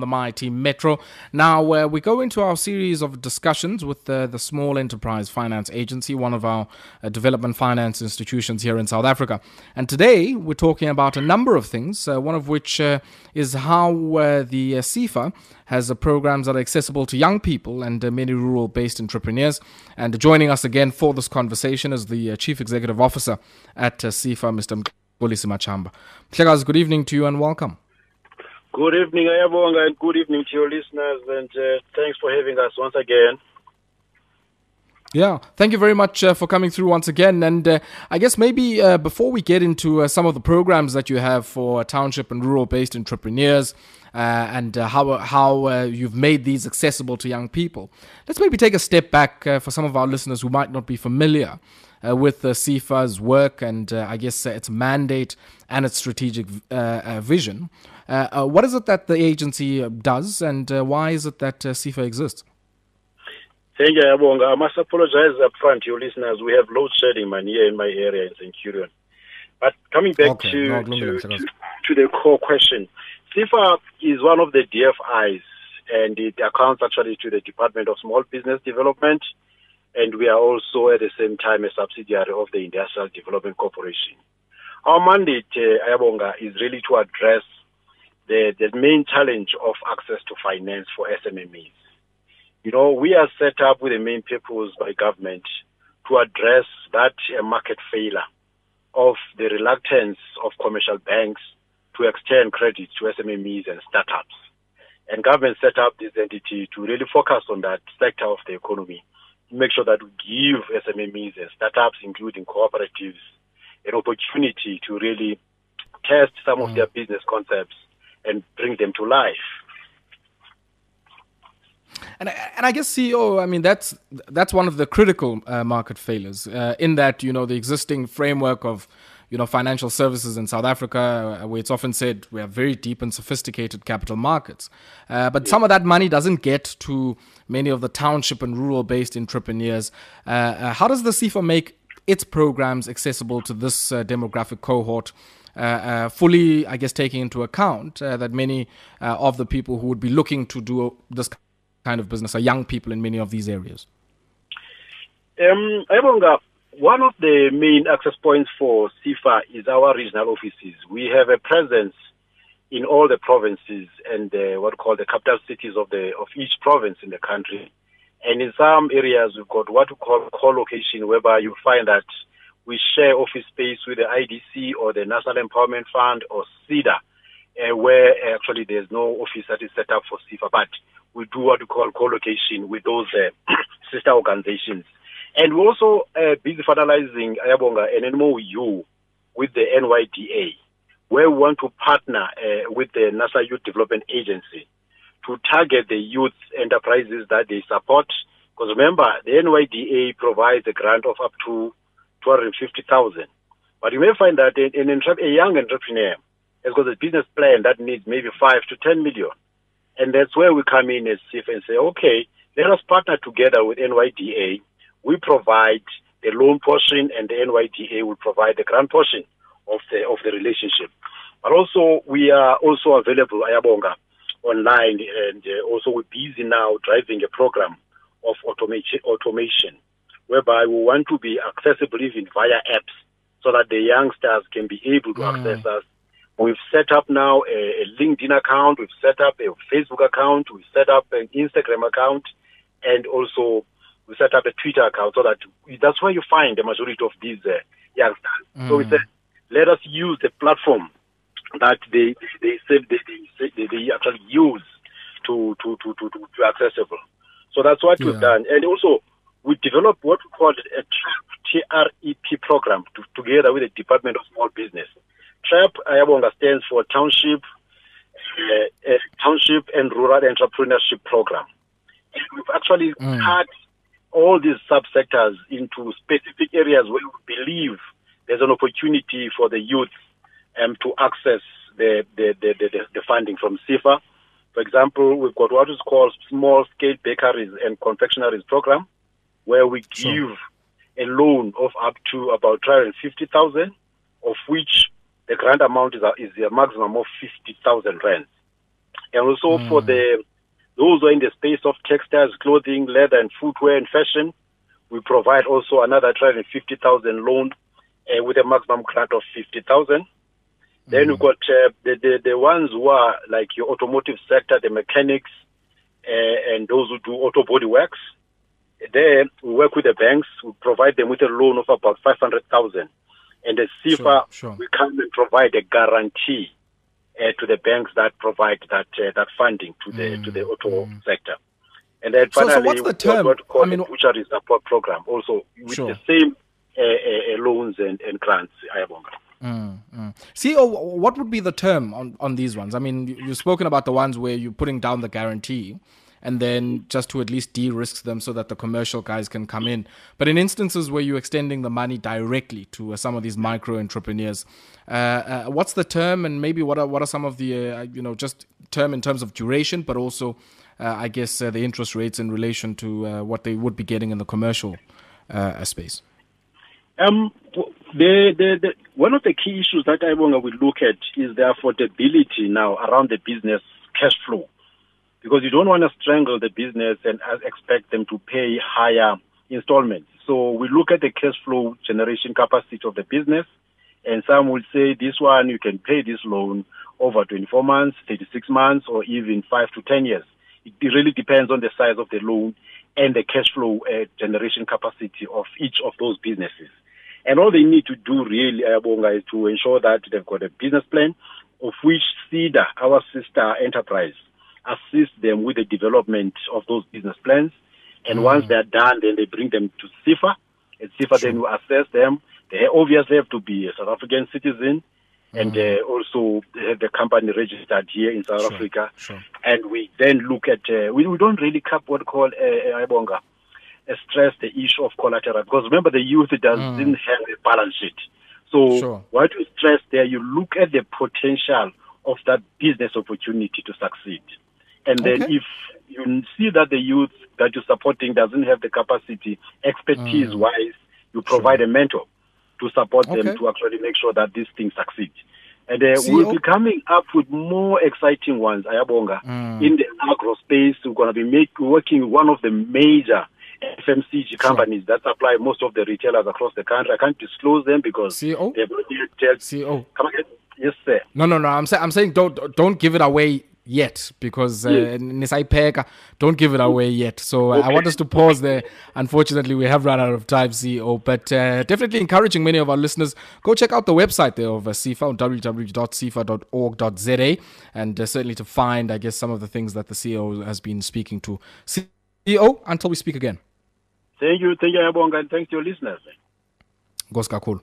the mighty Metro. Now, uh, we go into our series of discussions with uh, the Small Enterprise Finance Agency, one of our uh, development finance institutions here in South Africa. And today we're talking about a number of things, uh, one of which uh, is how uh, the SEFA has programs that are accessible to young people and many rural based entrepreneurs. And joining us again for this conversation is the Chief Executive Officer at SEFA, Mr. Mxolisi Matshamba. Good evening to you and welcome. Good evening, Ayabonga, and good evening to your listeners, and uh, thanks for having us once again. Yeah, thank you very much uh, for coming through once again. And uh, I guess maybe uh, before we get into uh, some of the programs that you have for township and rural based entrepreneurs uh, and uh, how, how you've made these accessible to young people, let's maybe take a step back for some of our listeners who might not be familiar uh, with the SEFA's work and uh, I guess uh, its mandate and its strategic vision. Uh, uh, what is it that the agency uh, does and why is it that SEFA exists? Thank you, Abonga. I must apologize up front to your listeners. We have load shedding man here in my area in Centurion. But coming back okay. to, no, to, to, to, the core question, SEFA is one of the DFIs and it accounts actually to the Department of Small Business Development and we are also at the same time a subsidiary of the Industrial Development Corporation. Our mandate, uh, Ayabonga, is really to address the, the main challenge of access to finance for SMMEs. You know, we are set up with the main purpose by government to address that uh, market failure of the reluctance of commercial banks to extend credit to SMMEs and startups. And government set up this entity to really focus on that sector of the economy make sure that we give SMMEs and startups, including cooperatives, an opportunity to really test some mm. of their business concepts and bring them to life. And and I guess CEO, I mean that's that's one of the critical uh, market failures uh, in that you know the existing framework of you know, financial services in South Africa, uh, where it's often said we have very deep and sophisticated capital markets. Uh, but some of that money doesn't get to many of the township and rural based entrepreneurs. Uh, uh, how does the SEFA make its programs accessible to this uh, demographic cohort? Uh, fully, I guess, taking into account that many of the people who would be looking to do this kind of business are young people in many of these areas. Um, one of the main access points for SEFA is our regional offices. We have a presence in all the provinces and uh, what we call the capital cities of the of each province in the country. And in some areas, we've got what we call co-location, whereby you find that we share office space with the IDC or the National Empowerment Fund or SEDA, uh, where actually there's no office that is set up for SEFA, but we do what we call co-location with those uh, sister organizations. And we're also uh, busy finalizing Ayabonga an MOU with the NYDA, where we want to partner with the National Youth Development Agency to target the youth enterprises that they support. Because remember, the NYDA provides a grant of up to 250,000. But you may find that an, a young entrepreneur has got a business plan that needs maybe 5 to 10 million. And that's where we come in as SIF and say, okay, let us partner together with NYDA we provide the loan portion and the NYDA will provide the grant portion of the of the relationship. But also we are also available Ayabonga online and uh, also we're busy now driving a program of automation automation whereby we want to be accessible even via apps so that the youngsters can be able to mm. access us. We've set up now a, a LinkedIn account, we've set up a Facebook account, we've set up an Instagram account and also we set up a Twitter account so that that's where you find the majority of these uh, youngsters. Mm. So we mm. said, let us use the platform that they they say they, they, they, actually use to to, to, to, to accessible. So that's what yeah. we've done. And also, we developed what we call a TREP program to, together with the Department of Small Business. TREP, Ayabonga stands for Township, uh, uh, Township and Rural Entrepreneurship Program. And we've actually mm. cut all these subsectors into specific areas where we believe there's an opportunity for the youth um, to access the, the, the, the, the funding from SEFA. For example, we've got what is called small scale bakeries and confectionaries program, where we give a loan of up to about 350,000, of which the grant amount is a, is a maximum of 50,000 rand. And also mm. for the those who are in the space of textiles, clothing, leather, and footwear and fashion, we provide also another 350,000 loan uh, with a maximum grant of 50,000. Then we've got uh, the, the, the ones who are like your automotive sector, the mechanics, uh, and those who do auto body works. There, we work with the banks. We provide them with a loan of about 500,000. And the SEFA, sure, sure. we come and provide a guarantee uh, to the banks that provide that uh, that funding to the mm, to the auto mm. sector. And then finally, so, so what's the term? What I mean, butchery support program also with sure. the same uh, uh, loans and, and grants. Ayabonga. Mm, mm. See, oh, what would be the term on, on these ones? I mean, you've spoken about the ones where you're putting down the guarantee and then just to at least de risk them so that the commercial guys can come in. But in instances where you're extending the money directly to uh, some of these micro entrepreneurs, uh, uh, what's the term and maybe what are, what are some of the, uh, you know, just term in terms of duration, but also, uh, I guess, uh, the interest rates in relation to what they would be getting in the commercial space? Um, the, the, the, one of the key issues that I want to look at is the affordability now around the business cash flow. Because you don't want to strangle the business and expect them to pay higher installments. So we look at the cash flow generation capacity of the business, and some will say this one you can pay this loan over 24 months, 36 months, or even 5 to 10 years. It really depends on the size of the loan and the cash flow uh, generation capacity of each of those businesses. And all they need to do really, Ayabonga, is to ensure that they've got a business plan of which SEDA, our sister enterprise, assists them with the development of those business plans. And mm. once they're done, then they bring them to SEFA. And SEFA sure. then will assess them. They obviously have to be a South African citizen and uh, also have the company registered here in South sure. Africa. Sure. And we then look at, uh, we, we don't really cap what we call uh, Ibonga stress the issue of collateral because remember the youth doesn't mm. have a balance sheet. So sure. what you stress there, you look at the potential of that business opportunity to succeed. And then okay. if you see that the youth that you're supporting doesn't have the capacity, expertise mm. wise, you provide sure. a mentor to support okay. them to actually make sure that this thing succeeds. And uh, we'll be coming up with more exciting ones, Ayabonga. Mm. In the agro space, we're going to be make, working with one of the major FMCG companies that supply most of the retailers across the country. I can't disclose them because CEO. They've CEO. Come again? Yes, sir. No, no, no. I'm saying I'm saying don't don't give it away yet because uh, yes. don't give it away yet. So uh, okay. I want us to pause there. Unfortunately, we have run out of time, CEO, but uh, definitely encouraging many of our listeners go check out the website there of uh, SEFA www.sefa.org.za and uh, certainly to find, I guess, some of the things that the CEO has been speaking to. CEO, until we speak again. Thank you, thank you, Abonga, and thanks to your listeners. Goska cool.